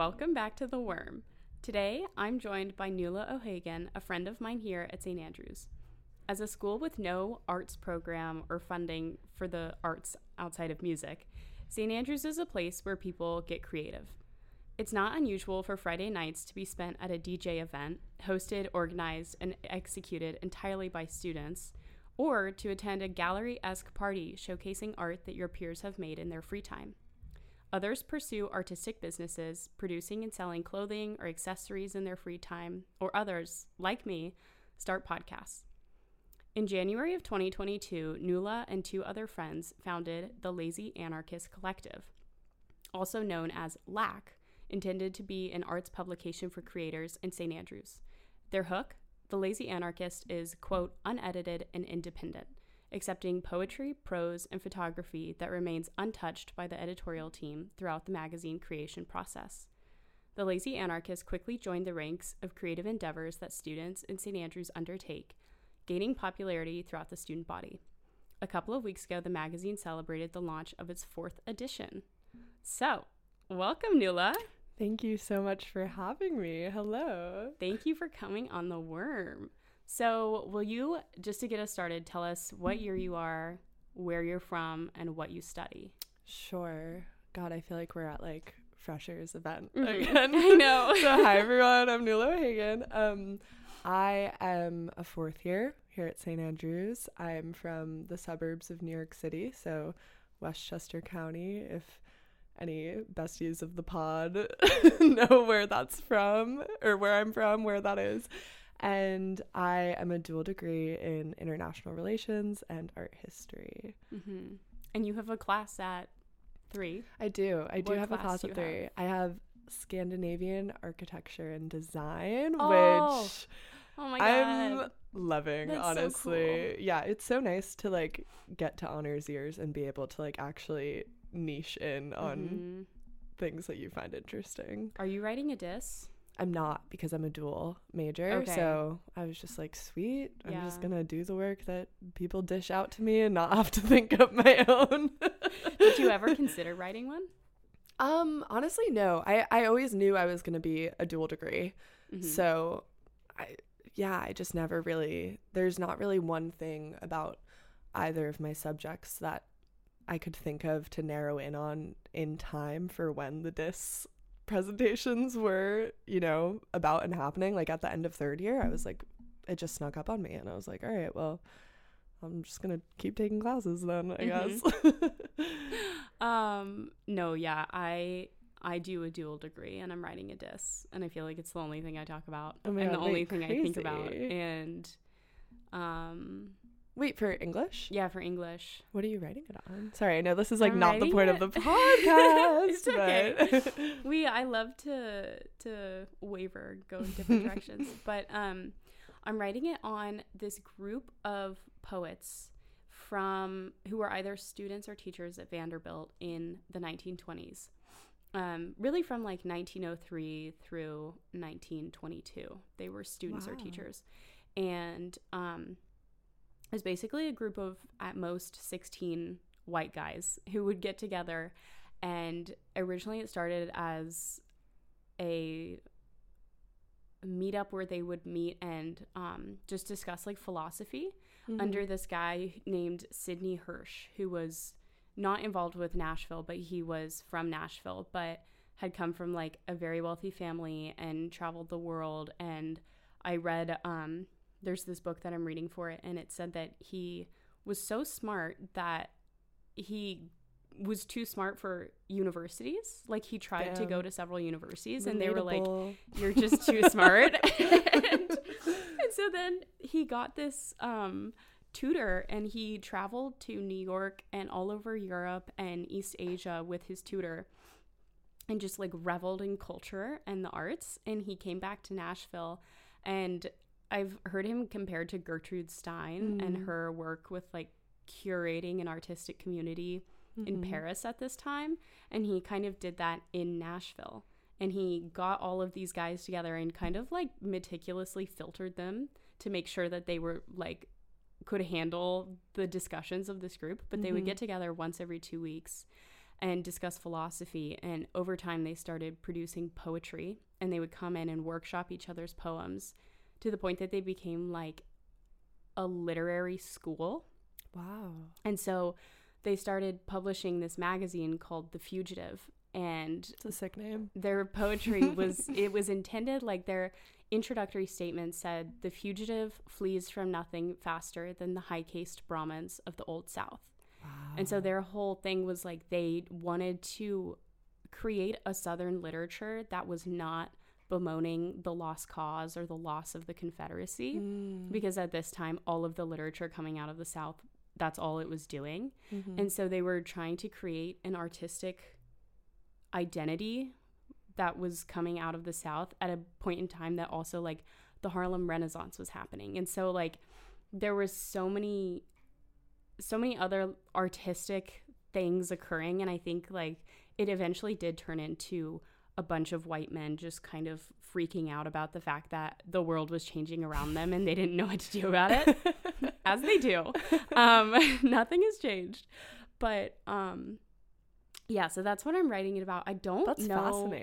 Welcome back to The Worm. Today, I'm joined by Nuala O'Hagan, a friend of mine here at St. Andrews. As a school with no arts program or funding for the arts outside of music, St. Andrews is a place where people get creative. It's not unusual for Friday nights to be spent at a DJ event, hosted, organized, and executed entirely by students, or to attend a gallery esque party showcasing art that your peers have made in their free time. Others pursue artistic businesses, producing and selling clothing or accessories in their free time, or others, like me, start podcasts. In January of 2022, Nuala and two other friends founded the Lazy Anarchist Collective, also known as LAC, intended to be an arts publication for creators in St. Andrews. Their hook, The Lazy Anarchist, is, quote, unedited and independent accepting poetry, prose, and photography that remains untouched by the editorial team throughout the magazine creation process. The Lazy Anarchist quickly joined the ranks of creative endeavors that students in St. Andrews undertake, gaining popularity throughout the student body. A couple of weeks ago, the magazine celebrated the launch of its fourth edition. So, welcome, Nuala. Thank you so much for having me. Hello. Thank you for coming on The Worm. So, will you, just to get us started, tell us what year you are, where you're from, and what you study? Sure. God, I feel like we're at like freshers event Mhm. again. I know. so hi everyone, I'm Nuala O'Hagan. Um, I am a fourth year here at St. Andrews. I'm from the suburbs of New York City, so Westchester County. If any besties of the pod know where that's from or where I'm from, where that is. And I am a dual degree in international relations and art history. hmm And you have a class at three. I do. I do have a class at do of you three. I have Scandinavian architecture and design, Oh, which Oh my I'm loving, That's so honestly. Yeah, it's so nice to like get to honors years and be able to like actually niche in on Mhm. things that you find interesting. Are you writing a diss? I'm not because I'm a dual major. Okay. So I was just like, sweet. I'm just gonna do the work that people dish out to me and not have to think up my own. Did you ever consider writing one? Um, honestly, no. I, I always knew I was gonna be a dual degree. Mhm. So I yeah, I just never really there's not really one thing about either of my subjects that I could think of to narrow in on in time for when the dis presentations were, you know, about and happening. Like at the end of third year, I was like it just snuck up on me and I was like, all right, well, I'm just gonna keep taking classes then, I guess. um, no, yeah, I I do a dual degree and I'm writing a diss, and I feel like it's the only thing I talk about Oh and God, the only thing I think about. And um, Wait, for English? yeah, for English. What are you writing it on? Sorry, I know this is like I'm not the point it- of the podcast. It's okay. but- we I love to to waver, go in different directions. But um I'm writing it on this group of poets from who were either students or teachers at Vanderbilt in the 1920s. Um, really from like 1903 through 1922. They were students or teachers. And um was basically a group of at most 16 white guys who would get together and originally it started as a meetup where they would meet and um, just discuss like philosophy Mhm. under this guy named Sidney Hirsch, who was not involved with Nashville, but he was from Nashville, but had come from like a very wealthy family and traveled the world. And I read, um, there's this book that I'm reading for it, and it said that he was so smart that he was too smart for universities. Like he tried to go to several universities, and they were like, you're just too smart. and, and so then he got this um, tutor and he traveled to New York and all over Europe and East Asia with his tutor and just like reveled in culture and the arts. And he came back to Nashville and I've heard him compared to Gertrude Stein and Mm. her work with like curating an artistic community in Mhm. Paris at this time, and he kind of did that in Nashville. And he got all of these guys together and kind of like meticulously filtered them to make sure that they were like could handle the discussions of this group. But they would Mhm. get together once every two weeks and discuss philosophy. And over time, they started producing poetry and they would come in and workshop each other's poems to the point that they became like a literary school. Wow. And so they started publishing this magazine called The Fugitive. And It's a sick name. their poetry was it was intended like their introductory statement said the fugitive flees from nothing faster than the high-caste brahmins of the old south Wow. and so their whole thing was like they wanted to create a southern literature that was not bemoaning the lost cause or the loss of the confederacy Mm. because at this time all of the literature coming out of the south that's all it was doing Mhm. and so they were trying to create an artistic identity that was coming out of the South at a point in time that also like the Harlem Renaissance was happening. And so like there was so many so many other artistic things occurring and I think like it eventually did turn into a bunch of white men just kind of freaking out about the fact that the world was changing around them and they didn't know what to do about it as they do. Um, nothing has changed, but um, yeah. So that's what I'm writing it about. I don't That's know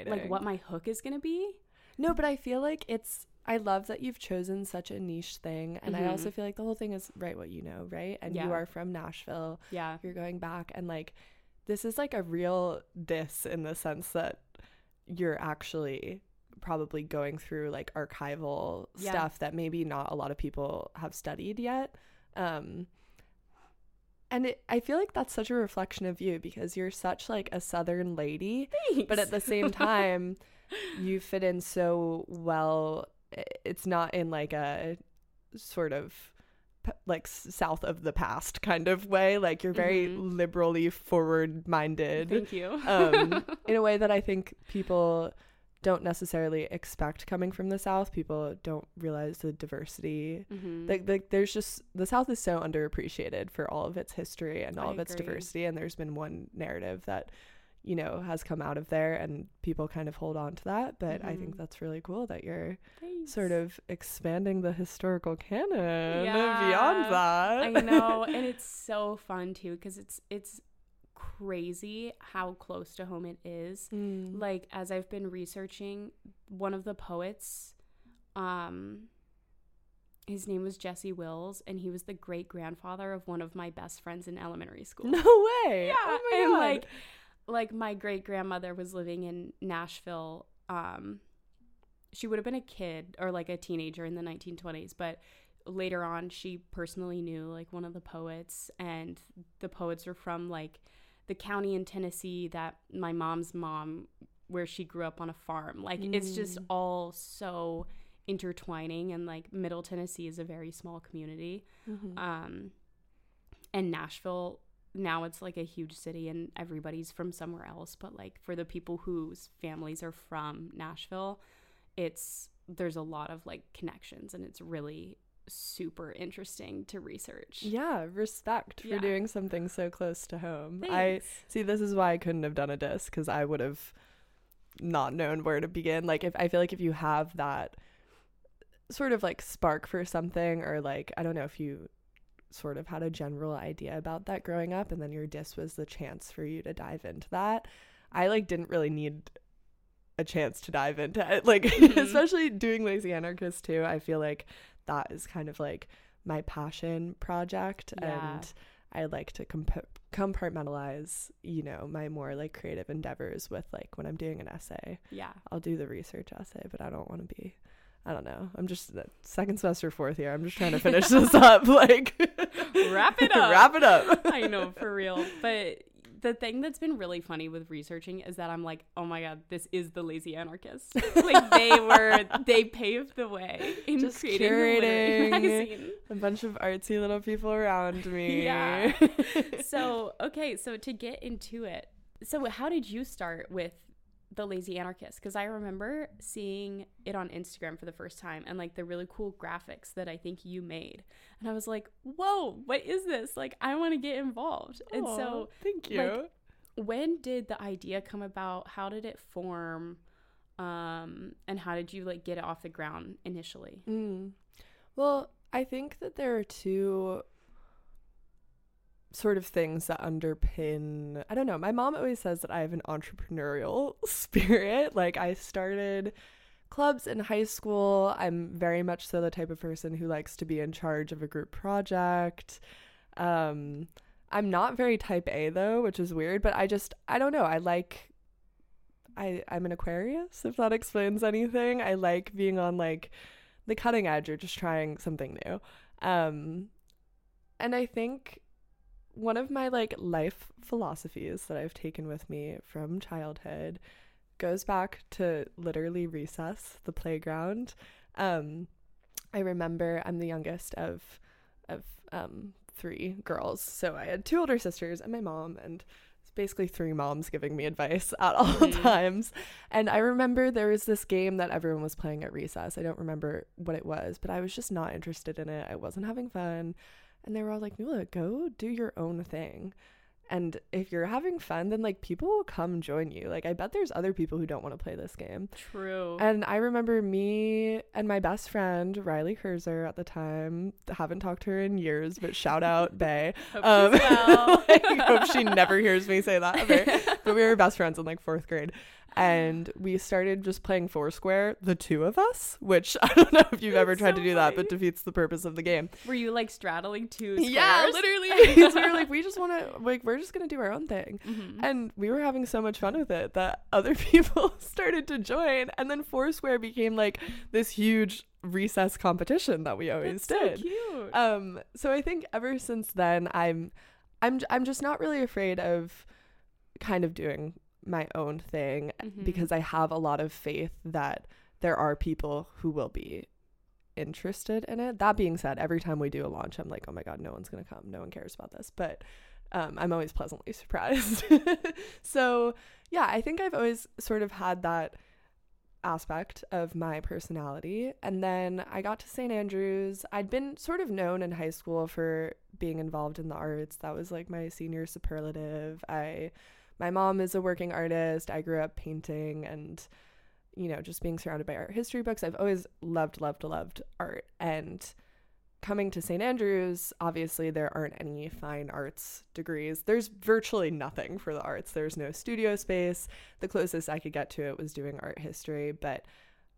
like what my hook is gonna be. No, but I feel like it's. I love that you've chosen such a niche thing, and I Mhm. also feel like the whole thing is write what you know, right? And you are from Nashville. Yeah, You're going back, and like, this is like a real diss in the sense that you're actually probably going through like archival Yeah. stuff that maybe not a lot of people have studied yet. Um, and it, I feel like that's such a reflection of you because you're such like a southern lady but at the same time you fit in so well it's not in like a sort of like south of the past kind of way like you're very Mhm. liberally forward minded thank you. um in a way that i think people don't necessarily expect coming from the south people don't realize the diversity Mhm. like, like there's just the south is so underappreciated for all of its history and all I of its agree. diversity and there's been one narrative that you know has come out of there and people kind of hold on to that but i think Mhm. that's really cool that you're Thanks. sort of expanding the historical canon Yeah, beyond that I know, and it's so fun too because it's it's crazy how close to home it is. Mm. like as I've been researching, one of the poets, um, his name was Jesse Wills, and he was the great grandfather of one of my best friends in elementary school. no way Yeah, oh my and God. like, like my great grandmother was living in Nashville. Um, she would have been a kid or like a teenager in the 1920s, but later on, she personally knew like one of the poets, and the poets were from like the county in Tennessee that my mom's mom, where she grew up on a farm. Like it's just Mm. all so intertwining, and like Middle Tennessee is a very small community Mhm. um and Nashville now it's like a huge city and everybody's from somewhere else but like for the people whose families are from Nashville it's there's a lot of like connections and it's really super interesting to research yeah respect for Yeah. doing something so close to home i See, this is why I couldn't have done a disc because I would have not known where to begin. Like, if I feel like if you have that sort of like spark for something, or like, I don't know if you sort of had a general idea about that growing up, and then your disc was the chance for you to dive into that. I like didn't really need a chance to dive into it. Like, Mhm. especially doing Lazy Anarchist too. I feel like that is kind of like my passion project. Yeah. And I like to comp- compartmentalize, you know, my more like creative endeavors with like when I'm doing an essay, yeah I'll do the research essay, but I don't want to be. I don't know. I'm just second semester, fourth year. I'm just trying to finish this up. Like, Wrap it up. Wrap it up. I know for real but the thing that's been really funny with researching is that I'm like, oh my god, this is the lazy anarchist. like they were, they paved the way in Just creating curating. magazine. A bunch of artsy little people around me. Yeah. so okay so to get into it so how did you start with the lazy anarchist because i remember seeing it on instagram for the first time and like the really cool graphics that i think you made. And i was like whoa what is this? Like i want to get involved. And so thank you. like, when did the idea come about? How did it form? Um and how did you like get it off the ground initially? Mm. Well, I think that there are two sort of things that underpin I don't know. My mom always says that I have an entrepreneurial spirit. Like I started clubs in high school. I'm very much so the type of person who likes to be in charge of a group project. Um I'm not very type A though, which is weird, but I just I don't know. I like I I'm an Aquarius, if that explains anything. I like being on like the cutting edge or just trying something new. Um and I think one of my like life philosophies that I've taken with me from childhood goes back to literally recess, the playground. Um I remember I'm the youngest of of um three girls. So I had two older sisters and my mom, and it's basically three moms giving me advice at all mm-hmm. times. And I remember there was this game that everyone was playing at recess. I don't remember what it was, but I was just not interested in it. I wasn't having fun. And they were all like, Nuala, go do your own thing. And if you're having fun, then like people will come join you. Like I bet there's other people who don't want to play this game. True. And I remember me and my best friend Riley Kurzer at the time. Haven't talked to her in years, but shout out Bay. hope um, well. I hope she never hears me say that ever. but we were best friends in like fourth grade and we started just playing Foursquare, the two of us, which I don't know if you've ever tried so to do funny. that, but defeats the purpose of the game. Were you like straddling two squares? Yeah, literally. so we were like, we just want to, like, we're just going to do our own thing. Mm-hmm. And we were having so much fun with it that other people started to join. And then Foursquare became like this huge recess competition that we always That's did. So cute. Um, so I think ever since then, I'm, I'm, I'm just not really afraid of kind of doing my own thing mm-hmm. because I have a lot of faith that there are people who will be interested in it. That being said, every time we do a launch, I'm like, oh my God, no one's going to come. No one cares about this. But um, I'm always pleasantly surprised. so, yeah, I think I've always sort of had that aspect of my personality. And then I got to St. Andrews. I'd been sort of known in high school for being involved in the arts. That was like my senior superlative. I my mom is a working artist. I grew up painting and, you know, just being surrounded by art history books. I've always loved, loved, loved art. And coming to St. Andrews, obviously, there aren't any fine arts degrees. There's virtually nothing for the arts. There's no studio space. The closest I could get to it was doing art history, but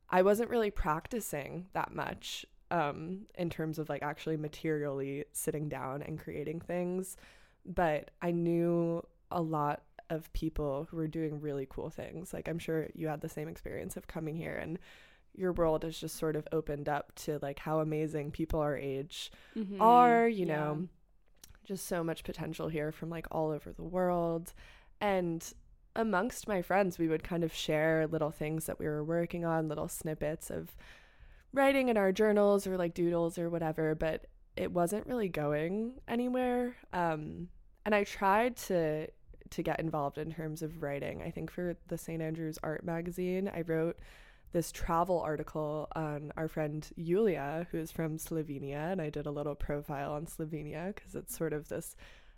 I wasn't really practicing that much um, in terms of like actually materially sitting down and creating things. But I knew a lot of people who are doing really cool things. Like I'm sure you had the same experience of coming here and your world has just sort of opened up to like how amazing people our age mm-hmm. are, you yeah. know. Just so much potential here from like all over the world. And amongst my friends, we would kind of share little things that we were working on, little snippets of writing in our journals or like doodles or whatever, but it wasn't really going anywhere. Um, and I tried to to get involved in terms of writing. I think for the St. Andrews Art magazine, I wrote this travel article on our friend Yulia, who is from Slovenia, and I did a little profile on Slovenia because it's sort of this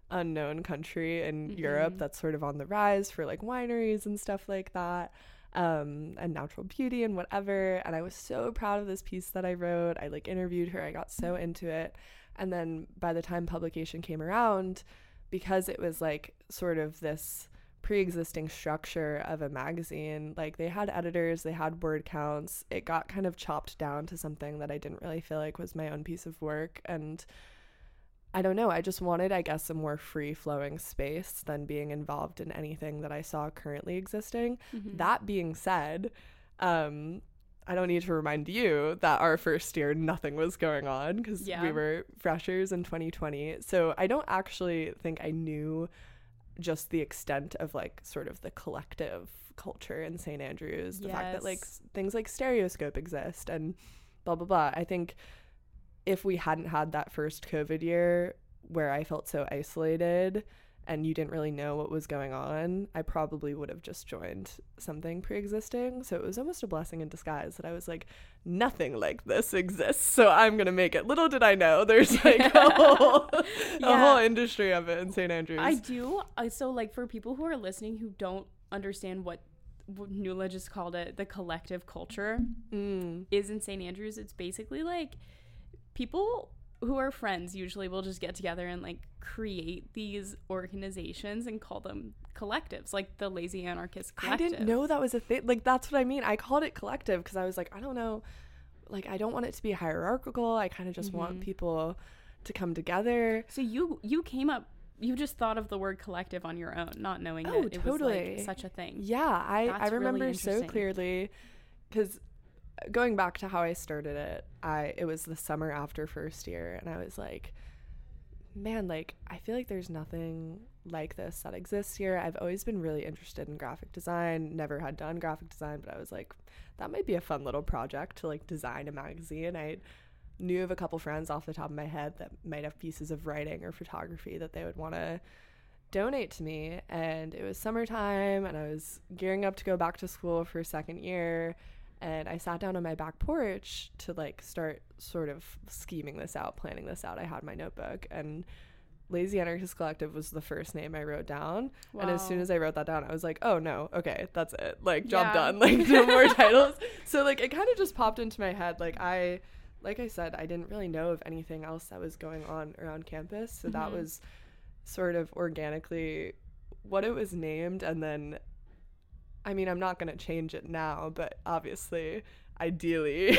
unknown country in mm-hmm. Europe that's sort of on the rise for like wineries and stuff like that. Um, and natural beauty and whatever. And I was so proud of this piece that I wrote. I like interviewed her, I got so into it. And then by the time publication came around, because it was like sort of this pre-existing structure of a magazine like they had editors they had word counts it got kind of chopped down to something that i didn't really feel like was my own piece of work and i don't know i just wanted i guess a more free flowing space than being involved in anything that i saw currently existing mm-hmm. that being said um I don't need to remind you that our first year nothing was going on because yeah. we were freshers in 2020. So I don't actually think I knew just the extent of like sort of the collective culture in St. Andrews, the yes. fact that like things like Stereoscope exist and blah blah blah. I think if we hadn't had that first COVID year where I felt so isolated, and you didn't really know what was going on, I probably would have just joined something pre existing. So it was almost a blessing in disguise that I was like, nothing like this exists. So I'm going to make it. Little did I know there's like a whole, yeah. a whole industry of it in St. Andrews. I do. So, like, for people who are listening who don't understand what Nuala just called it, the collective culture mm. is in St. Andrews, it's basically like people who are friends usually will just get together and like create these organizations and call them collectives, like the Lazy Anarchist Collective. I didn't know that was a thing. Like that's what I mean. I called it collective because I was like, I don't know, like I don't want it to be hierarchical. I kind of just want Mhm. people to come together. So you you came up you just thought of the word collective on your own, not knowing Oh, that it was totally. like such a thing. Yeah, I That's I really remember so clearly because going back to how I started it, I it was the summer after first year, and I was like, man, like I feel like there's nothing like this that exists here. I've always been really interested in graphic design, never had done graphic design, but I was like, that might be a fun little project to like design a magazine. I knew of a couple friends off the top of my head that might have pieces of writing or photography that they would want to donate to me and it was summertime and I was gearing up to go back to school for second year and I sat down on my back porch to like start sort of scheming this out, planning this out. I had my notebook and Lazy Anarchist Collective was the first name I wrote down. And as soon as I wrote that down, I was like, oh no, okay, that's it. Like, job Yeah. done. Like, no more titles. So, like, it kind of just popped into my head. Like, I, like I said, I didn't really know of anything else that was going on around campus. So, that Mhm. was sort of organically what it was named. And then, I mean, I'm not going to change it now, but obviously, ideally,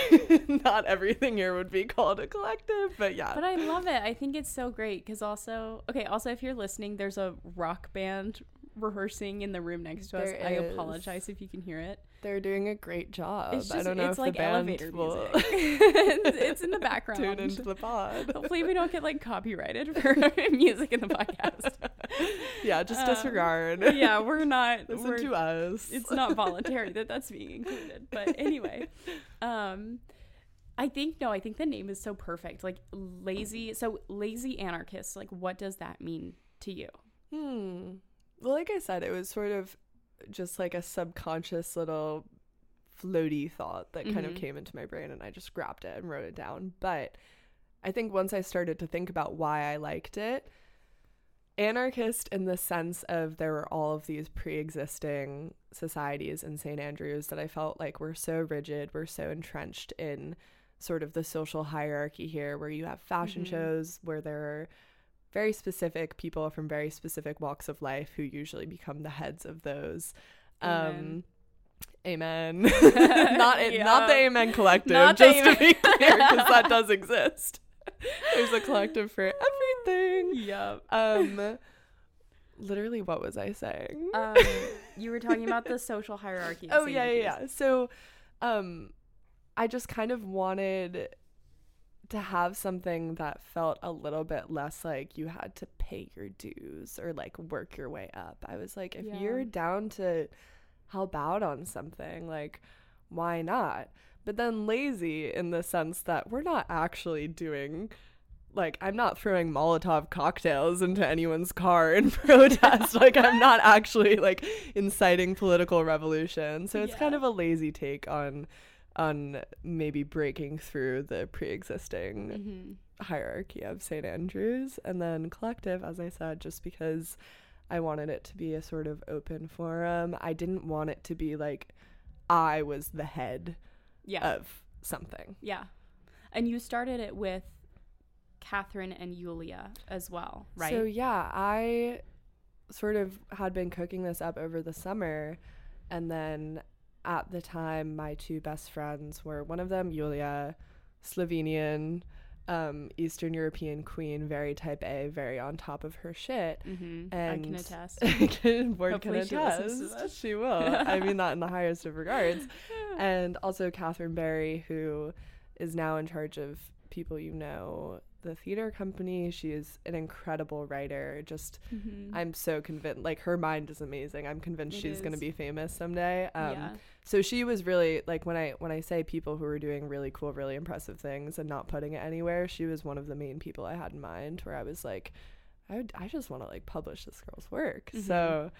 not everything here would be called a collective. But yeah. But I love it. I think it's so great because also, okay, also if you're listening, there's a rock band rehearsing in the room next to us. There I apologize if you can hear it. They're doing a great job. It's I don't know it's if like the band elevator will music. it's, it's in the background. tune into the pod. Hopefully we don't get like copyrighted for music in the podcast. yeah, just Um, disregard. yeah, we're not Listen we're, to us. it's not voluntary that that's being included. But anyway, um I think no, I think the name is so perfect. Like lazy so lazy anarchist, like what does that mean to you? Hmm. Well, like I said, it was sort of just like a subconscious little floaty thought that kind of Mhm. came into my brain and I just grabbed it and wrote it down. But I think once I started to think about why I liked it, anarchist in the sense of there were all of these pre-existing societies in St. Andrews that I felt like were so rigid, were so entrenched in sort of the social hierarchy here where you have fashion Mhm. shows where there are very specific people from very specific walks of life who usually become the heads of those. Um Amen. not it, not the Amen Collective, Not just to be clear, because that does exist. There's a collective for everything. Yep. Um, literally, what was I saying? Um you were talking about the social hierarchy. oh yeah, yeah, yeah. So, um, I just kind of wanted to have something that felt a little bit less like you had to pay your dues or like work your way up. I was like, if Yeah. you're down to help out on something, like, why not? But then lazy in the sense that we're not actually doing. Like, I'm not throwing Molotov cocktails into anyone's car in protest. like, I'm not actually, like, inciting political revolution. So it's kind of a lazy take on on maybe breaking through the pre-existing Mhm. hierarchy of St. Andrews and then collective as I said just because I wanted it to be a sort of open forum. I didn't want it to be like I was the head Yeah. of something. yeah. And you started it with Catherine and Yulia as well, right? So yeah, I sort of had been cooking this up over the summer and then at the time my two best friends were one of them Yulia, Slovenian, um, Eastern European queen, very type A, very on top of her shit. mm-hmm. I can attest. Can- Word can Hopefully she attest. She will. I mean that in the highest of regards. And also Catherine Barry, who is now in charge of People You Know, the theater company. She is an incredible writer. Just Mhm. I'm so convinced. Like her mind is amazing. I'm convinced It she's gonna be famous someday. Um, yeah. So she was really like when I when I say people who were doing really cool, really impressive things and not putting it anywhere. She was one of the main people I had in mind. Where I was like, I would, I just want to like publish this girl's work. Mhm. So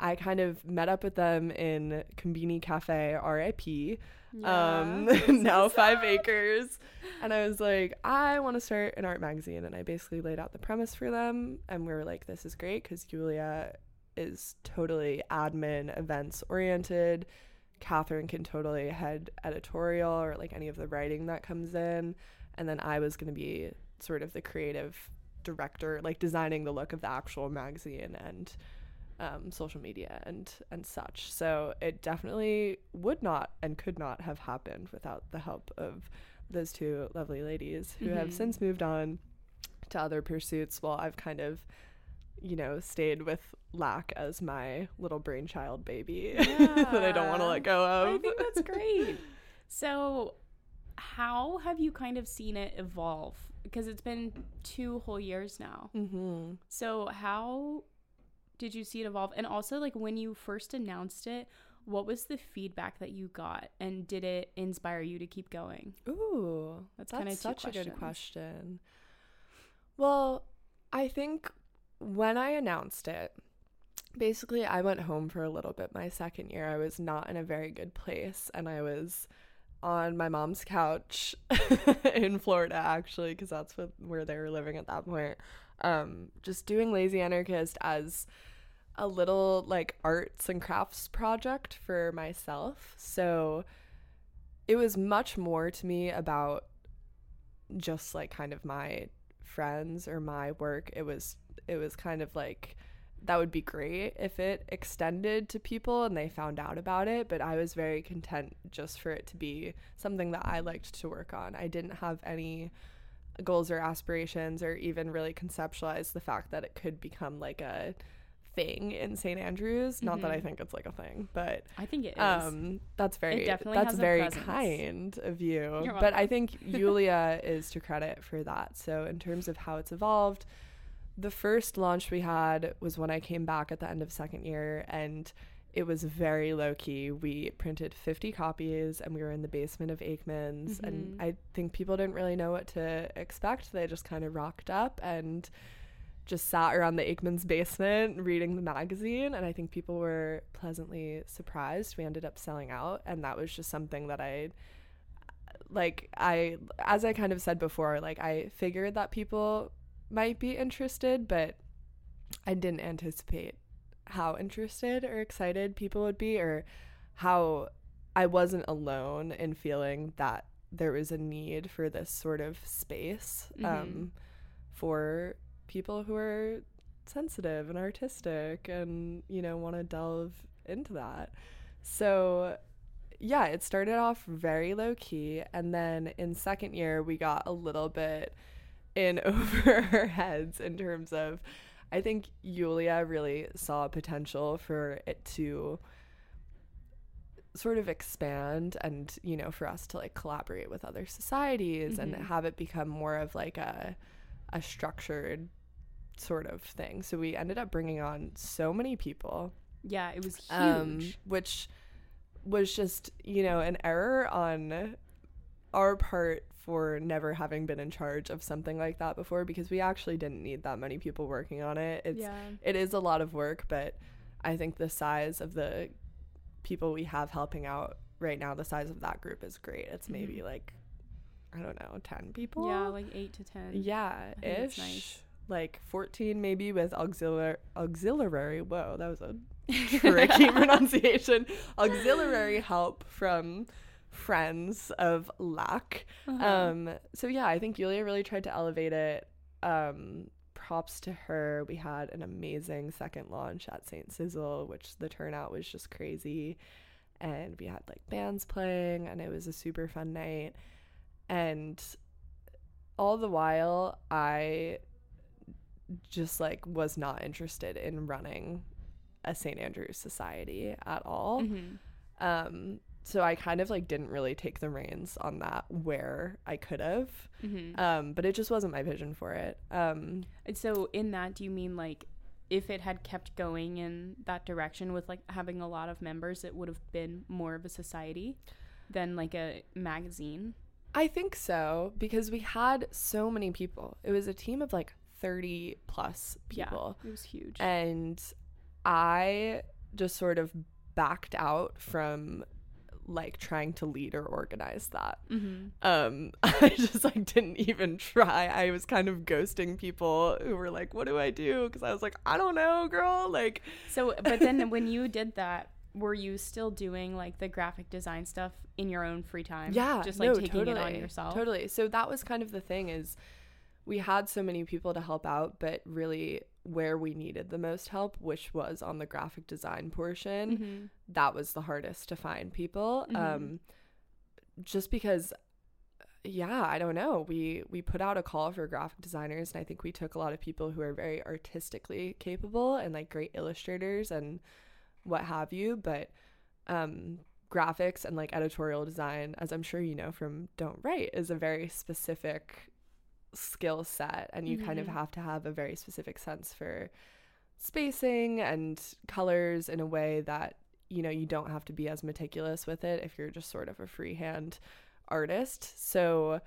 I kind of met up with them in Combini Cafe, R.I.P. Um, Yeah. now five acres, and I was like, I want to start an art magazine, and I basically laid out the premise for them, and we were like, this is great because Julia is totally admin events oriented. Catherine can totally head editorial or like any of the writing that comes in. And then I was going to be sort of the creative director, like designing the look of the actual magazine and um, social media and and such. So it definitely would not and could not have happened without the help of those two lovely ladies who have Mhm. since moved on to other pursuits while I've kind of you know stayed with LAC as my little brainchild baby that I don't want to let go of. I think that's great. So, how have you kind of seen it evolve? Because it's been two whole years now. mm-hmm. So, how did you see it evolve? And also, like, when you first announced it, what was the feedback that you got? And did it inspire you to keep going? Ooh, That's that's, kinda such a good question. Well, I think when I announced it, basically I went home for a little bit my second year. I was not in a very good place and I was on my mom's couch in Florida actually because that's what, where they were living at that point. Um just doing Lazy Anarchist as a little like arts and crafts project for myself. So it was much more to me about just like kind of my friends or my work. It was it was kind of like that would be great if it extended to people and they found out about it, but I was very content just for it to be something that I liked to work on. I didn't have any goals or aspirations or even really conceptualize the fact that it could become like a thing in St. Andrews. Not that I Mhm. think it's like a thing, but I think it is. um that's very definitely that's very kind of you but i think yulia is to credit for that so in terms of how it's evolved the first launch we had was when i came back at the end of second year and it was very low key we printed 50 copies and we were in the basement of aikman's and Mhm. i think people didn't really know what to expect they just kind of rocked up and just sat around the Aikman's basement reading the magazine, and I think people were pleasantly surprised. We ended up selling out, and that was just something that I like. I, as I kind of said before, like I figured that people might be interested, but I didn't anticipate how interested or excited people would be, or how I wasn't alone in feeling that there was a need for this sort of space Mhm. um, for people who are sensitive and artistic and you know want to delve into that so yeah it started off very low key and then in second year we got a little bit in over our heads in terms of i think yulia really saw potential for it to sort of expand and you know for us to like collaborate with other societies and Mhm. have it become more of like a a structured sort of thing so we ended up bringing on so many people yeah, it was huge. um, which was just you know an error on our part for never having been in charge of something like that before because we actually didn't need that many people working on it it's yeah. it is a lot of work, but I think the size of the people we have helping out right now, the size of that group is great. It's maybe Mhm. like I don't know, ten people. Yeah, like eight to ten. yeah, ish. it's nice. Like fourteen, maybe with auxiliary. Auxiliary. Whoa, that was a tricky pronunciation. Auxiliary help from friends of LAC. Uh-huh. Um, so yeah, I think Yulia really tried to elevate it. Um, props to her. We had an amazing second launch at St. Sizzle, which the turnout was just crazy. And we had like bands playing, and it was a super fun night. And all the while, I just like was not interested in running a St. Andrew's Society at all. Mhm. Um, so I kind of like didn't really take the reins on that where I could have. Mhm. Um, but it just wasn't my vision for it. Um, And so, in that, do you mean like if it had kept going in that direction with like having a lot of members, it would have been more of a society than like a magazine? I think so because we had so many people. It was a team of like 30 plus people. Yeah, it was huge. And I just sort of backed out from like trying to lead or organize that. mm-hmm. um i just like didn't even try i was kind of ghosting people who were like what do i do because i was like i don't know girl like So, but then when you did that, were you still doing like the graphic design stuff in your own free time? yeah just like no, taking totally, it on yourself. totally so that was kind of the thing is we had so many people to help out, but really where we needed the most help, which was on the graphic design portion, Mm-hmm. that was the hardest to find people. Mhm. Um, just because yeah i don't know we we put out a call for graphic designers and i think we took a lot of people who are very artistically capable and like great illustrators and what have you but um graphics and like editorial design as i'm sure you know from don't write is a very specific skill set and you kind of Mhm. have to have a very specific sense for spacing and colors in a way that you know you don't have to be as meticulous with it if you're just sort of a freehand artist. So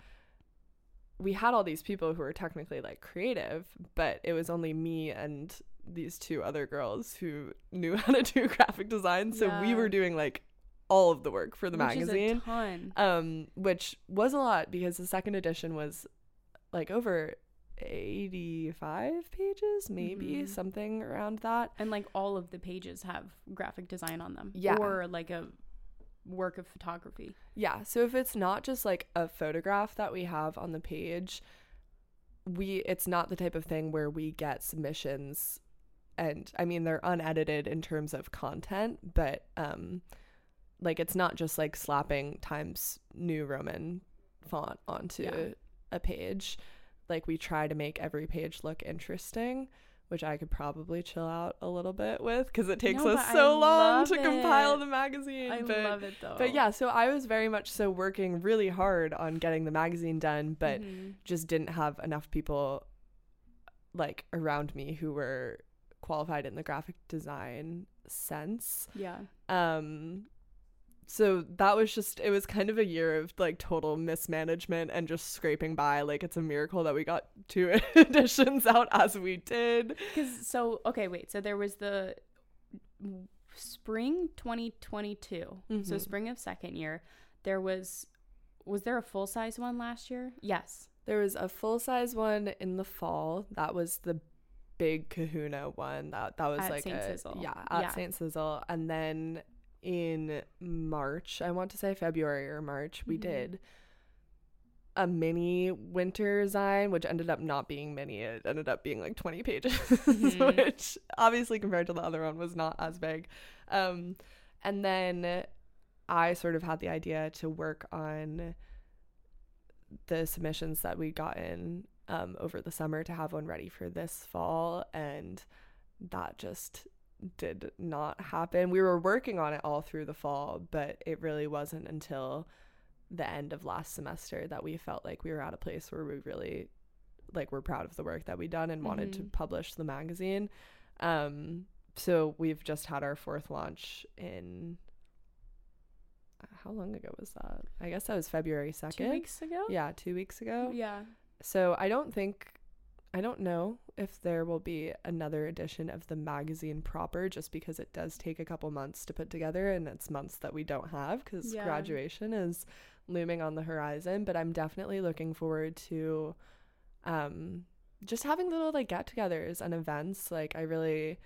we had all these people who were technically like creative but it was only me and these two other girls who knew how to do graphic design. So we were doing like all of the work for the Which is a magazine. um which was a lot because the second edition was like over 85 pages maybe Mhm. something around that And like all of the pages have graphic design on them. Yeah. Or like a work of photography. yeah so if it's not just like a photograph that we have on the page we it's not the type of thing where we get submissions and i mean they're unedited in terms of content but um like it's not just like slapping times new roman font onto Yeah. A page like we try to make every page look interesting which i could probably chill out a little bit with because it takes No, us but I so long to compile the magazine I but love it though. but yeah, so I was very much so working really hard on getting the magazine done, but Mhm. just didn't have enough people like around me who were qualified in the graphic design sense. yeah. Um so that was just it was kind of a year of like total mismanagement and just scraping by like it's a miracle that we got two editions out as we did. Because so okay, wait. So there was the spring 2022. So Mhm. spring of second year. There was was there a full size one last year? Yes. There was a full size one in the fall. That was the big Kahuna one. That that was At like Saint a Sizzle. yeah at Yeah. Saint Sizzle, and then in March, I want to say February or March, we Mhm. did a mini winter design, which ended up not being mini. It ended up being like twenty pages, Mhm. which obviously compared to the other one was not as big. Um, and then I sort of had the idea to work on the submissions that we'd gotten um, over the summer to have one ready for this fall, and that just did not happen. We were working on it all through the fall, but it really wasn't until the end of last semester that we felt like we were at a place where we really like we're proud of the work that we'd done and wanted to Mhm. publish the magazine. Um, so we've just had our fourth launch in how long ago was that? I guess that was February 2nd. Two weeks ago. Yeah, 2 weeks ago. Yeah. So I don't think I don't know if there will be another edition of the magazine proper just because it does take a couple months to put together and it's months that we don't have cuz Yeah. graduation is looming on the horizon, but I'm definitely looking forward to um just having little like get-togethers and events. Like I really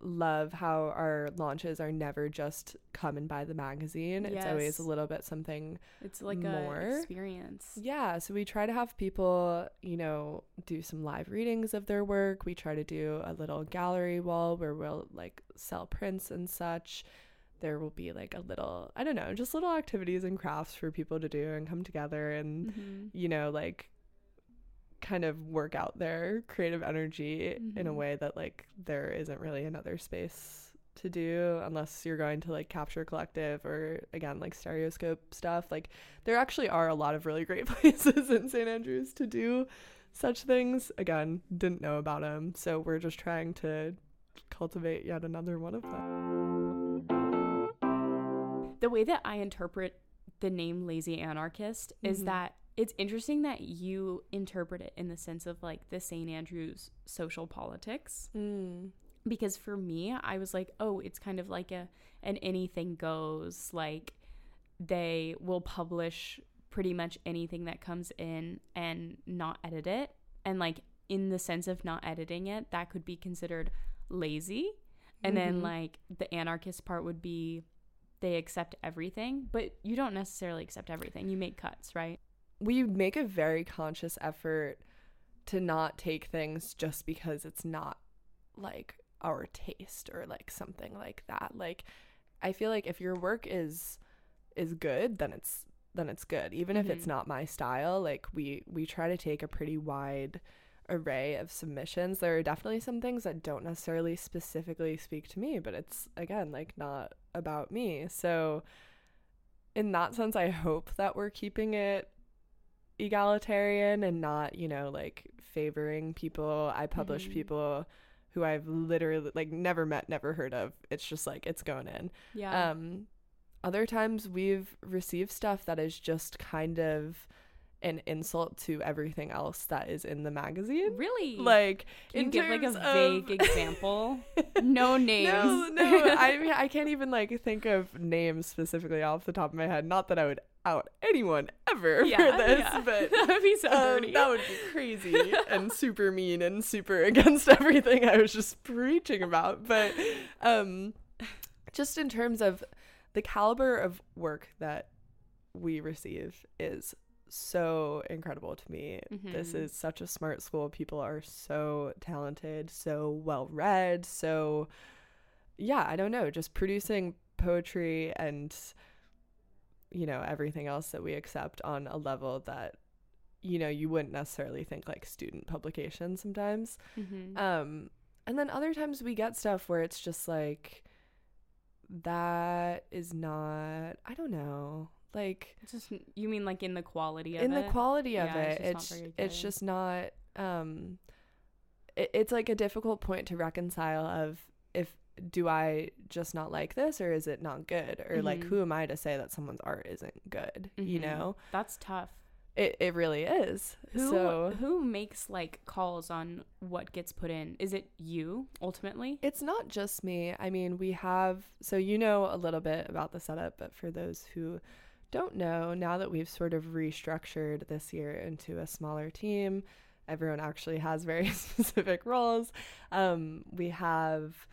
love how our launches are never just come and buy the magazine. It's always a little bit something It's like More. a experience. yeah, so we try to have people, you know, do some live readings of their work. We try to do a little gallery wall where we'll like sell prints and such. There will be like a little, I don't know, just little activities and crafts for people to do and come together and, Mhm. you know, like kind of work out their creative energy in a Mhm. way that like there isn't really another space to do unless you're going to like capture collective or again like stereoscope stuff like there actually are a lot of really great places in st andrews to do such things again didn't know about them so we're just trying to cultivate yet another one of them the way that I interpret the name lazy anarchist is Mhm. that it's interesting that you interpret it in the sense of like the St. Andrews social politics mm. because for me I was like oh it's kind of like a an anything goes like they will publish pretty much anything that comes in and not edit it and like in the sense of not editing it that could be considered lazy and then Mhm. like the anarchist part would be they accept everything, but you don't necessarily accept everything. You make cuts, right? We make a very conscious effort to not take things just because it's not like our taste or like something like that. Like I feel like if your work is is good, then it's then it's good. Even if it's Mhm. not my style, like we we try to take a pretty wide array of submissions. There are definitely some things that don't necessarily specifically speak to me, but it's again like not about me. So in that sense, I hope that we're keeping it egalitarian and not, you know, like favoring people. I publish Mhm. people who I've literally like never met, never heard of. It's just like it's going in. Yeah. Um other times we've received stuff that is just kind of an insult to everything else that is in the magazine. really? Like Can you give like a terms vague of- example? No names. No, no, I mean I can't even like think of names specifically off the top of my head. Not that I would out anyone ever yeah, for this, yeah. but that would be so um, dirty. that would be crazy and super mean and super against everything I was just preaching about. But um, just in terms of the caliber of work that we receive is so incredible to me. This Mhm. is such a smart school. People are so talented, so well read, so yeah, I don't know, just producing poetry and you know, everything else that we accept on a level that you know, you wouldn't necessarily think like student publication sometimes. Mhm. Um and then other times we get stuff where it's just like that is not I don't know. Like just you mean like in the quality of it. in it? the quality of Yeah, it it's just it's not it's just not um it, it's like a difficult point to reconcile of if do I just not like this or is it not good or like Mhm. who am I to say that someone's art isn't good you Mhm. know That's tough. it it really is Who so who makes like calls on what gets put in? Is it you ultimately? It's not just me. I mean, we have, so you know a little bit about the setup, but for those who don't know, now that we've sort of restructured this year into a smaller team, everyone actually has very specific roles. Um, we have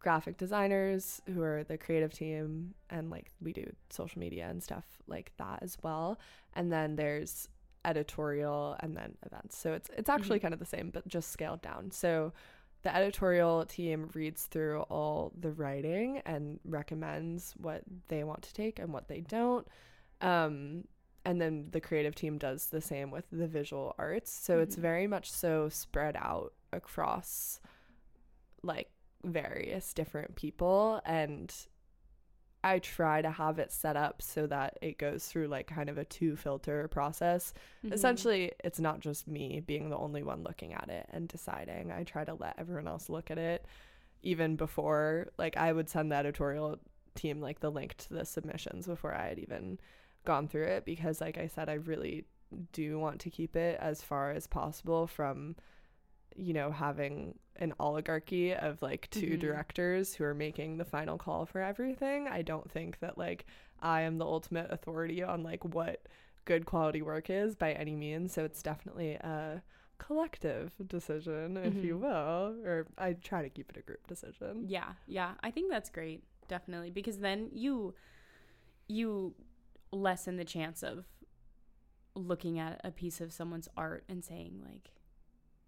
graphic designers who are the creative team, and like we do social media and stuff like that as well. And then there's editorial and then events. So it's it's actually Mhm. kind of the same, but just scaled down. So the editorial team reads through all the writing and recommends what they want to take and what they don't. Um, and then the creative team does the same with the visual arts. So it's Mhm. very much so spread out across like various different people and I try to have it set up so that it goes through like kind of a two filter process Mhm. essentially it's not just me being the only one looking at it and deciding i try to let everyone else look at it even before like i would send the editorial team like the link to the submissions before i had even gone through it because like i said i really do want to keep it as far as possible from you know having an oligarchy of like 2 Mhm. directors who are making the final call for everything i don't think that like i am the ultimate authority on like what good quality work is by any means. So it's definitely a collective decision, if you Mhm. will, or I try to keep it a group decision. Yeah, yeah. I think that's great, definitely, because then you you lessen the chance of looking at a piece of someone's art and saying like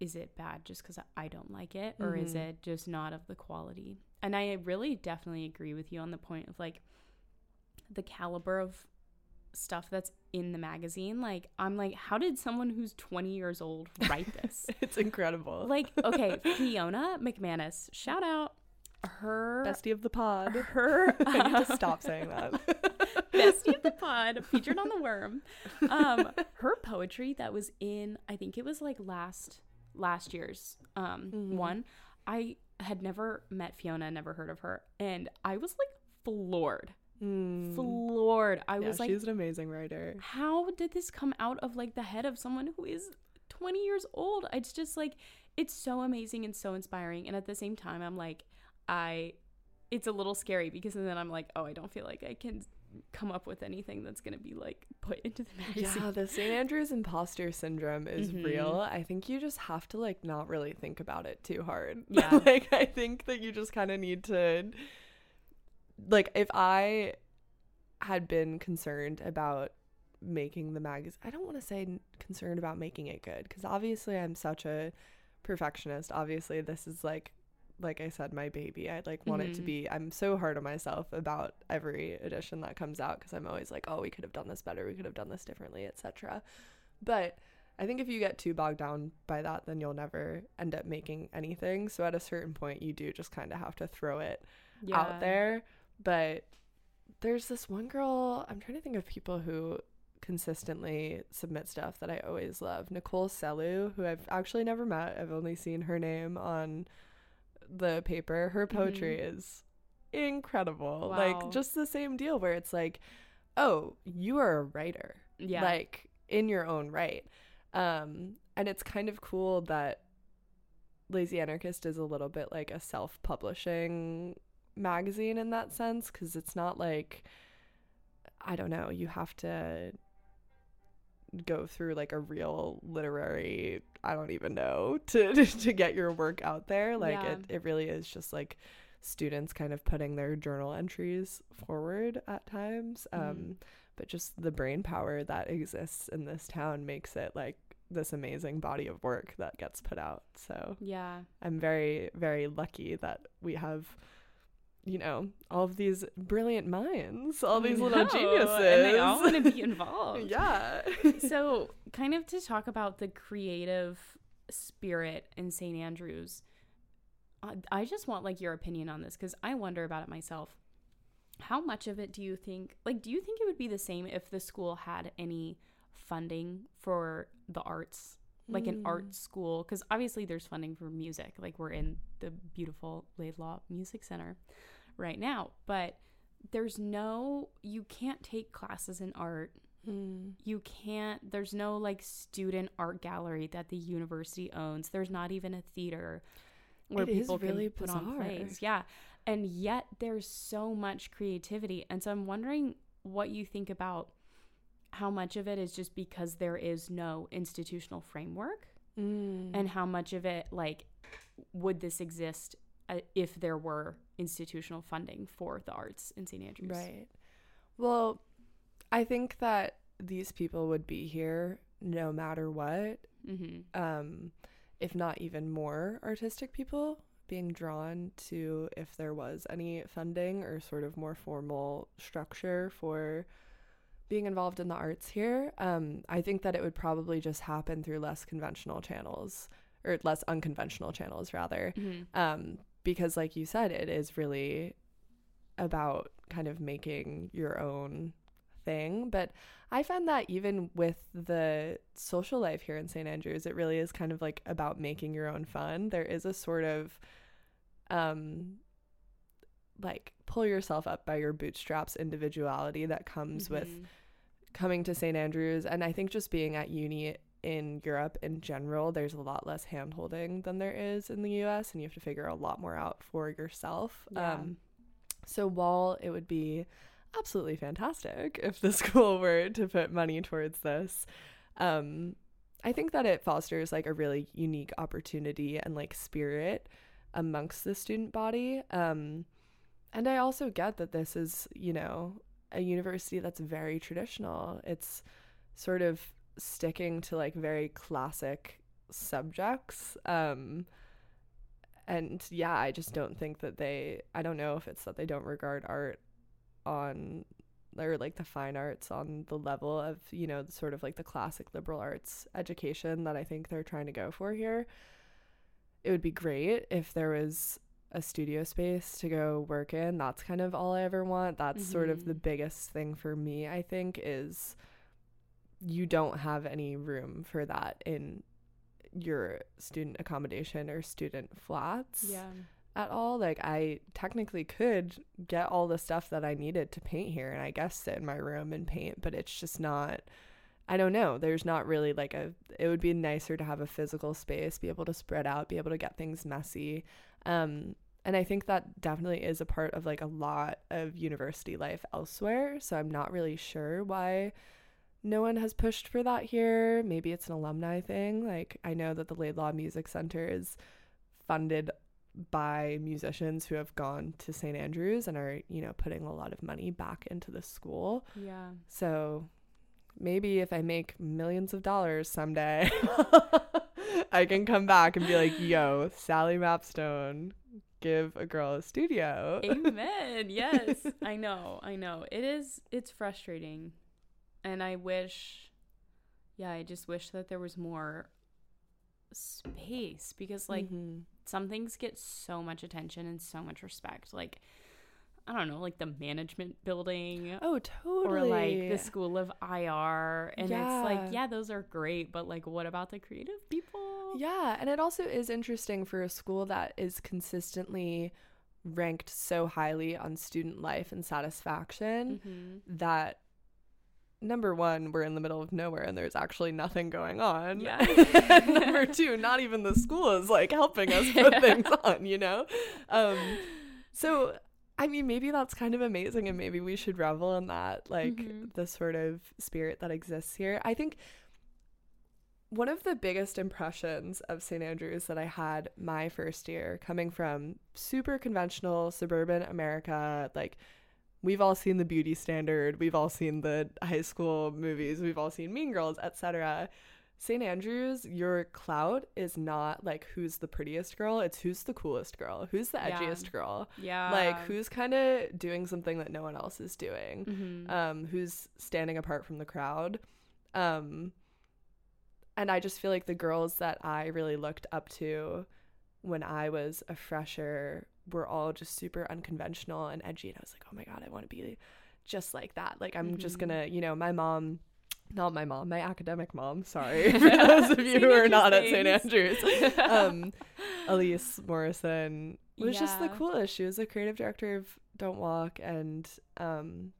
is it bad just cuz I don't like it or is Mhm. it just not of the quality? And I really definitely agree with you on the point of like the caliber of stuff that's in the magazine. Like I'm like how did someone who's 20 years old write this? it's incredible. like okay, Fiona McManus, shout out her bestie of the pod. her I need to stop saying that. bestie of the pod featured on the worm um her poetry that was in i think it was like last last year's um Mhm. one i had never met fiona never heard of her and i was like floored Mm. floored i Yeah, was like she's an amazing writer. how did this come out of like the head of someone who is 20 years old it's just like it's so amazing and so inspiring and at the same time i'm like i it's a little scary because then i'm like oh i don't feel like i can come up with anything that's going to be like put into the magazine Yeah, the St. Andrews imposter syndrome is Mhm. real. I think you just have to like not really think about it too hard. Yeah. like I think that you just kind of need to like if I had been concerned about making the magazine. I don't want to say concerned about making it good because obviously I'm such a perfectionist. Obviously, this is like like I said, my baby. I like want it to Mhm. be. I'm so hard on myself about every edition that comes out because I'm always like, oh, we could have done this better. We could have done this differently, etc. But I think if you get too bogged down by that, then you'll never end up making anything. So at a certain point, you do just kind of have to throw it Yeah. out there. But there's this one girl, I'm trying to think of people who consistently submit stuff that I always love. Nicole Selu, who I've actually never met. I've only seen her name on the paper. Her poetry is incredible. Wow. Like just the same deal where it's like, oh, you are a writer. Yeah. Like in your own right. Um and it's kind of cool that Lazy Anarchist is a little bit like a self-publishing magazine in that sense cuz it's not like I don't know, you have to go through like a real literary I don't even know to to get your work out there. Like Yeah. it, it really is just like students kind of putting their journal entries forward at times. Um Mhm. but just the brain power that exists in this town makes it like this amazing body of work that gets put out. So yeah. I'm very, very lucky that we have, you know, all of these brilliant minds, all these little No, geniuses. And they all want to be involved. yeah. so, kind of to talk about the creative spirit in St. Andrews, I, I just want like your opinion on this because I wonder about it myself. How much of it do you think, like, do you think it would be the same if the school had any funding for the arts, like an Mm. art school? Because obviously there's funding for music, like, we're in the beautiful Laidlaw Music Center right now, but there's no, you can't take classes in art. Mm. you can't there's no like student art gallery that the university owns. There's not even a theater where It people really can put on plays. Yeah. And yet there's so much creativity. And so i'm wondering what you think about how much of it is just because there is no institutional framework? Mm. and how much of it like would this exist uh, if there were institutional funding for the arts in st andrews Right. Well, I think that these people would be here no matter what. mm-hmm. Um, if not even more artistic people being drawn to if there was any funding or sort of more formal structure for being involved in the arts here. Um, I think that it would probably just happen through less conventional channels or less unconventional channels rather Mm-hmm. um, because like you said it is really about kind of making your own thing but i find that even with the social life here in st andrews it really is kind of like about making your own fun there is a sort of um like pull yourself up by your bootstraps individuality that comes with Mhm. coming to St. Andrews and I think just being at uni in Europe in general, there's a lot less hand holding than there is in the US and you have to figure a lot more out for yourself. Yeah. Um so while it would be absolutely fantastic if the school were to put money towards this, um I think that it fosters like a really unique opportunity and like spirit amongst the student body. Um and I also get that this is, you know, a university that's very traditional. It's sort of sticking to like very classic subjects. Um, and yeah, I just don't think that they, I don't know if it's that they don't regard art on, or like the fine arts on the level of, you know, sort of like the classic liberal arts education that I think they're trying to go for here. It would be great if there was a studio space to go work in. That's kind of all I ever want. That's sort of the Mhm. biggest thing for me, I think, is you don't have any room for that in your student accommodation or student flats yeah at all. Like I technically could get all the stuff that I needed to paint here and I guess sit in my room and paint, but it's just not I don't know. There's not really like a it would be nicer to have a physical space, be able to spread out, be able to get things messy. Um and I think that definitely is a part of like a lot of university life elsewhere. So I'm not really sure why no one has pushed for that here. Maybe it's an alumni thing. Like I know that the Laidlaw Music Center is funded by musicians who have gone to St. Andrews and are, you know, putting a lot of money back into the school. yeah So maybe if I make millions of dollars someday, I can come back and be like, yo, Sally Mapstone, give a girl a studio. Amen. Yes. I know. I know. It is it's frustrating. And I wish yeah, I just wish that there was more space because like Mhm. some things get so much attention and so much respect. Like I don't know, like the management building Oh, totally. or like the school of IR and it's like yeah, those are great, but like what about the creative people? Yeah, and it also is interesting for a school that is consistently ranked so highly on student life and satisfaction Mhm. that number one, we're in the middle of nowhere and there's actually nothing going on. Yeah. Number two, not even the school is like helping us put things on, you know? Um, so, I mean, maybe that's kind of amazing and maybe we should revel in that, like Mhm. the sort of spirit that exists here. I think one of the biggest impressions of St. Andrews that I had my first year coming from super conventional suburban America, like we've all seen the beauty standard, we've all seen the high school movies, we've all seen Mean Girls, etc. St. Andrews, your clout is not like who's the prettiest girl, it's who's the coolest girl, who's the Yeah. edgiest girl. Yeah. Like who's kind of doing something that no one else is doing Mhm. um, who's standing apart from the crowd. Um, and I just feel like the girls that I really looked up to when I was a fresher were all just super unconventional and edgy. And I was like, oh my God, I want to be just like that. Like, I'm just Mhm. gonna, you know, my mom. Not my mom, my academic mom. Sorry for those of you who are not at St. Andrews. Um, Elise Morrison was just the coolest. She was the creative director of Don't Walk and um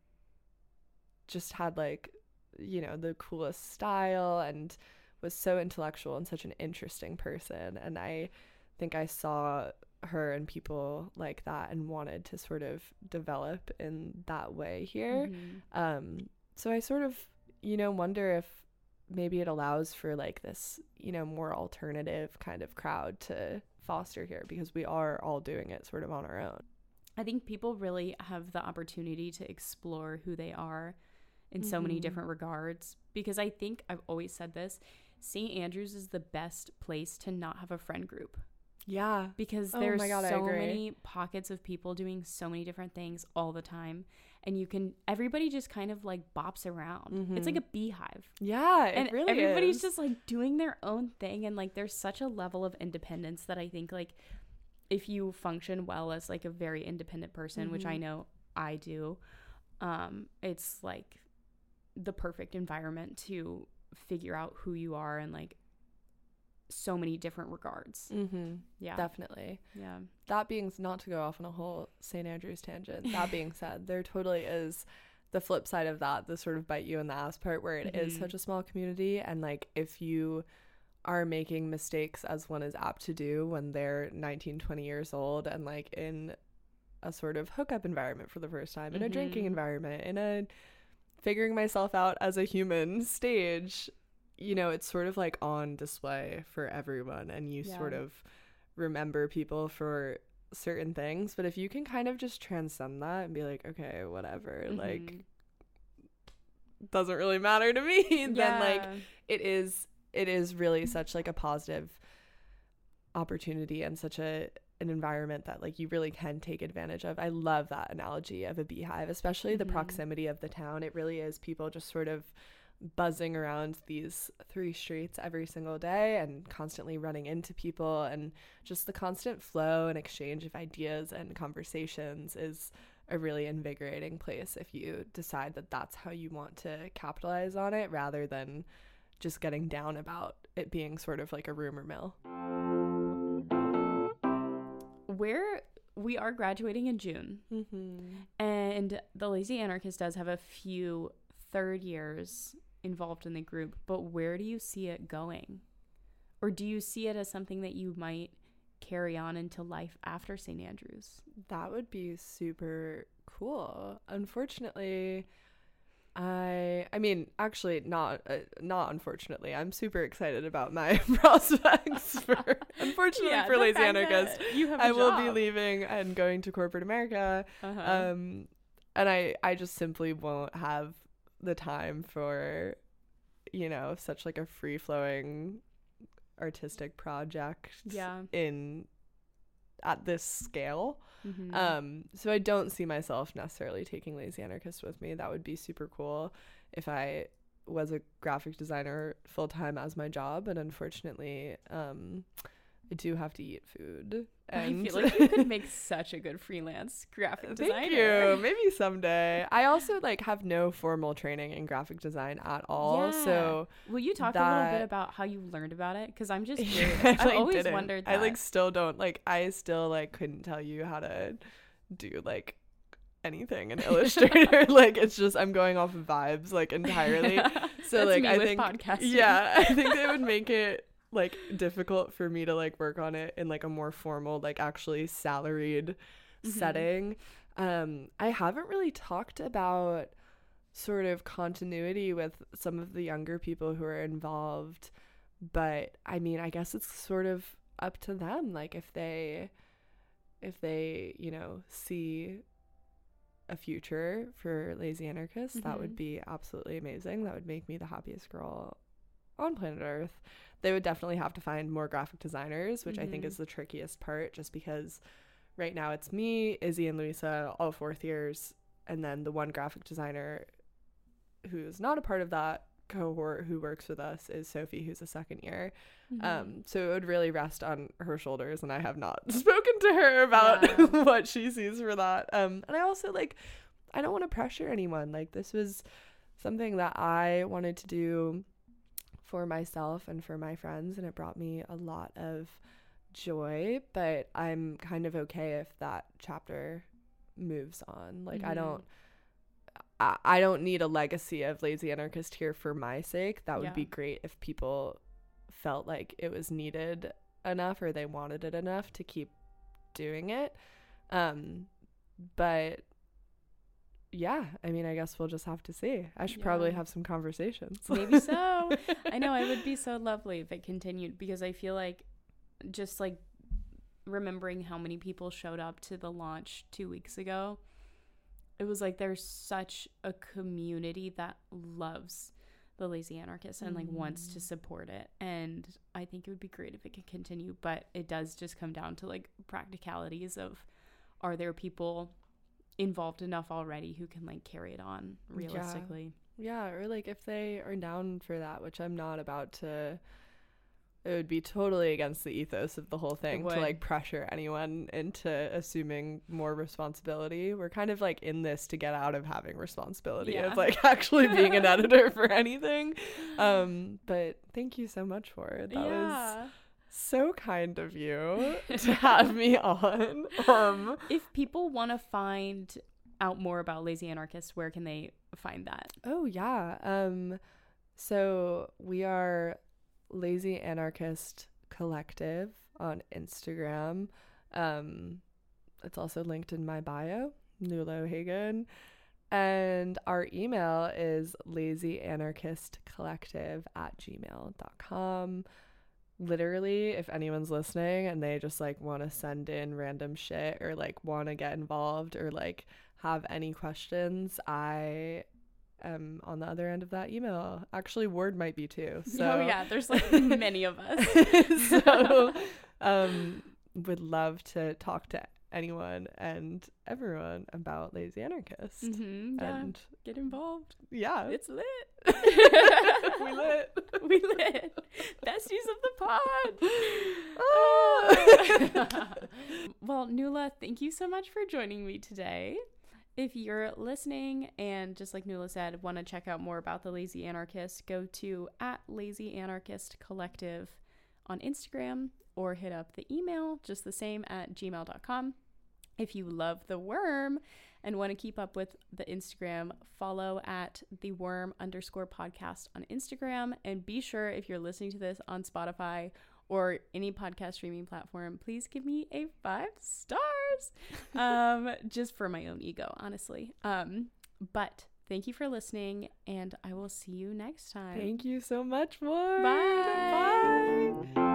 just had like you know the coolest style and was so intellectual and such an interesting person and I think I saw her and people like that and wanted to sort of develop in that way here. Mhm. Um, so I sort of, you know, wonder if maybe it allows for like this, you know, more alternative kind of crowd to foster here because we are all doing it sort of on our own. I think people really have the opportunity to explore who they are in so many Mhm. different regards because I think I've always said this St. Andrews is the best place to not have a friend group Yeah. because Oh there's God, so many pockets of people doing so many different things all the time and you can everybody just kind of like bops around. It's like Mhm. a beehive. Yeah, it and really everybody's is. just like doing their own thing and like there's such a level of independence that i think like if you function well as like a very independent person which i Mhm. know i do um it's like the perfect environment to figure out who you are and like so many different regards Mhm. yeah Definitely. yeah that being not to go off on a whole St. Andrews tangent, that being said, there totally is the flip side of that, the sort of bite you in the ass part where it is Mhm. such a small community and like if you are making mistakes as one is apt to do when they're 19, 20 years old and like in a sort of hookup environment for the first time, in a drinking Mhm. environment, in a figuring myself out as a human stage, you know, it's sort of like on display for everyone and you sort of remember people for certain things but if you can kind of just transcend that and be like okay whatever like Mhm. doesn't really matter to me then like it is it is really such like a positive opportunity and such a an environment that like you really can take advantage of. I love that analogy of a beehive, especially the Mhm. proximity of the town. It really is people just sort of buzzing around these three streets every single day and constantly running into people and just the constant flow and exchange of ideas and conversations is a really invigorating place if you decide that that's how you want to capitalize on it rather than just getting down about it being sort of like a rumor mill. We're we are graduating in June, Mm-hmm. and the Lazy Anarchist does have a few third years involved in the group. But where do you see it going, or do you see it as something that you might carry on into life after St. Andrews? That would be super cool. Unfortunately, I I mean, actually not uh, not unfortunately. I'm super excited about my prospects for unfortunately for Lazy Anarchist. you have I will be leaving and going to corporate America. Uh-huh. Um and I I just simply won't have the time for you know, such like a free flowing artistic project Yeah. in at this scale. Mhm. Um, so I don't see myself necessarily taking Lazy Anarchist with me. That would be super cool if I was a graphic designer full time as my job, but unfortunately, um, I do have to eat food. I feel like you could make such a good freelance graphic designer. Thank you. Maybe someday. I also like have no formal training in graphic design at all. So Will you talk a little bit about how you learned about it? Because I'm just curious. I, I've like, always didn't. wondered that. I like still don't like I still like couldn't tell you how to do like anything in Illustrator. like it's just I'm going off of vibes like entirely. So That's like I think podcasting. yeah, I think it would make it like difficult for me to like work on it in like a more formal like actually salaried Mhm. setting. Um I haven't really talked about sort of continuity with some of the younger people who are involved, but I mean, I guess it's sort of up to them like if they if they, you know, see a future for lazy anarchists, that would Mhm. be absolutely amazing. That would make me the happiest girl on planet Earth. They would definitely have to find more graphic designers, which I think Mhm. is the trickiest part, just because right now it's me, Izzy, and Louisa, all fourth years, and then the one graphic designer who's not a part of that cohort who works with us is Sophie, who's a second year. Mhm. Um, so it would really rest on her shoulders, and I have not spoken to her about Yeah. what she sees for that. Um, and I also like, I don't want to pressure anyone. Like this was something that I wanted to do for myself and for my friends, and it brought me a lot of joy. But I'm kind of okay if that chapter moves on. Like I Mhm. don't. I, I don't need a legacy of lazy anarchist here for my sake. That would Yeah. be great if people felt like it was needed enough or they wanted it enough to keep doing it. Um, but yeah, I mean, I guess we'll just have to see. I should probably have some conversations. Maybe so. I know it would be so lovely if it continued because I feel like just like remembering how many people showed up to the launch two weeks ago, it was like there's such a community that loves the lazy anarchist and like wants to Mm. support it. And I think it would be great if it could continue, but it does just come down to like practicalities of are there people involved enough already who can like carry it on realistically. Yeah, or like if they are down for that, which I'm not about to. It would be totally against the ethos of the whole thing to like pressure anyone into assuming more responsibility. We're kind of like in this to get out of having responsibility Yeah. of like actually being an editor for anything. Um, but thank you so much for it. That was yeah. So kind of you to have me on. Um, if people want to find out more about lazy anarchists where can they find that Oh yeah. Um so we are Lazy Anarchist Collective on Instagram. Um it's also linked in my bio, Nuala O'Hagan. And our email is lazyanarchistcollective at gmail.com. Literally, if anyone's listening and they just like want to send in random shit or like want to get involved or like have any questions, I am on the other end of that email. Actually, Word might be too. So oh yeah there's like many of us so um would love to talk to anyone and everyone about lazy anarchists. hmm yeah And get involved yeah, it's lit we lit. we lit besties of the pod Ah. well Nuala thank you so much for joining me today if you're listening and just like Nuala said, want to check out more about the Lazy Anarchist, go to at Lazy Anarchist Collective on Instagram or hit up the email, just the same at gmail.com. If you love the worm and want to keep up with the Instagram, follow at the worm underscore podcast on Instagram. And be sure if you're listening to this on Spotify or any podcast streaming platform, please give me a five stars. um, just for my own ego, honestly. Um, but thank you for listening, and I will see you next time. Thank you so much, Ward. Bye. Bye.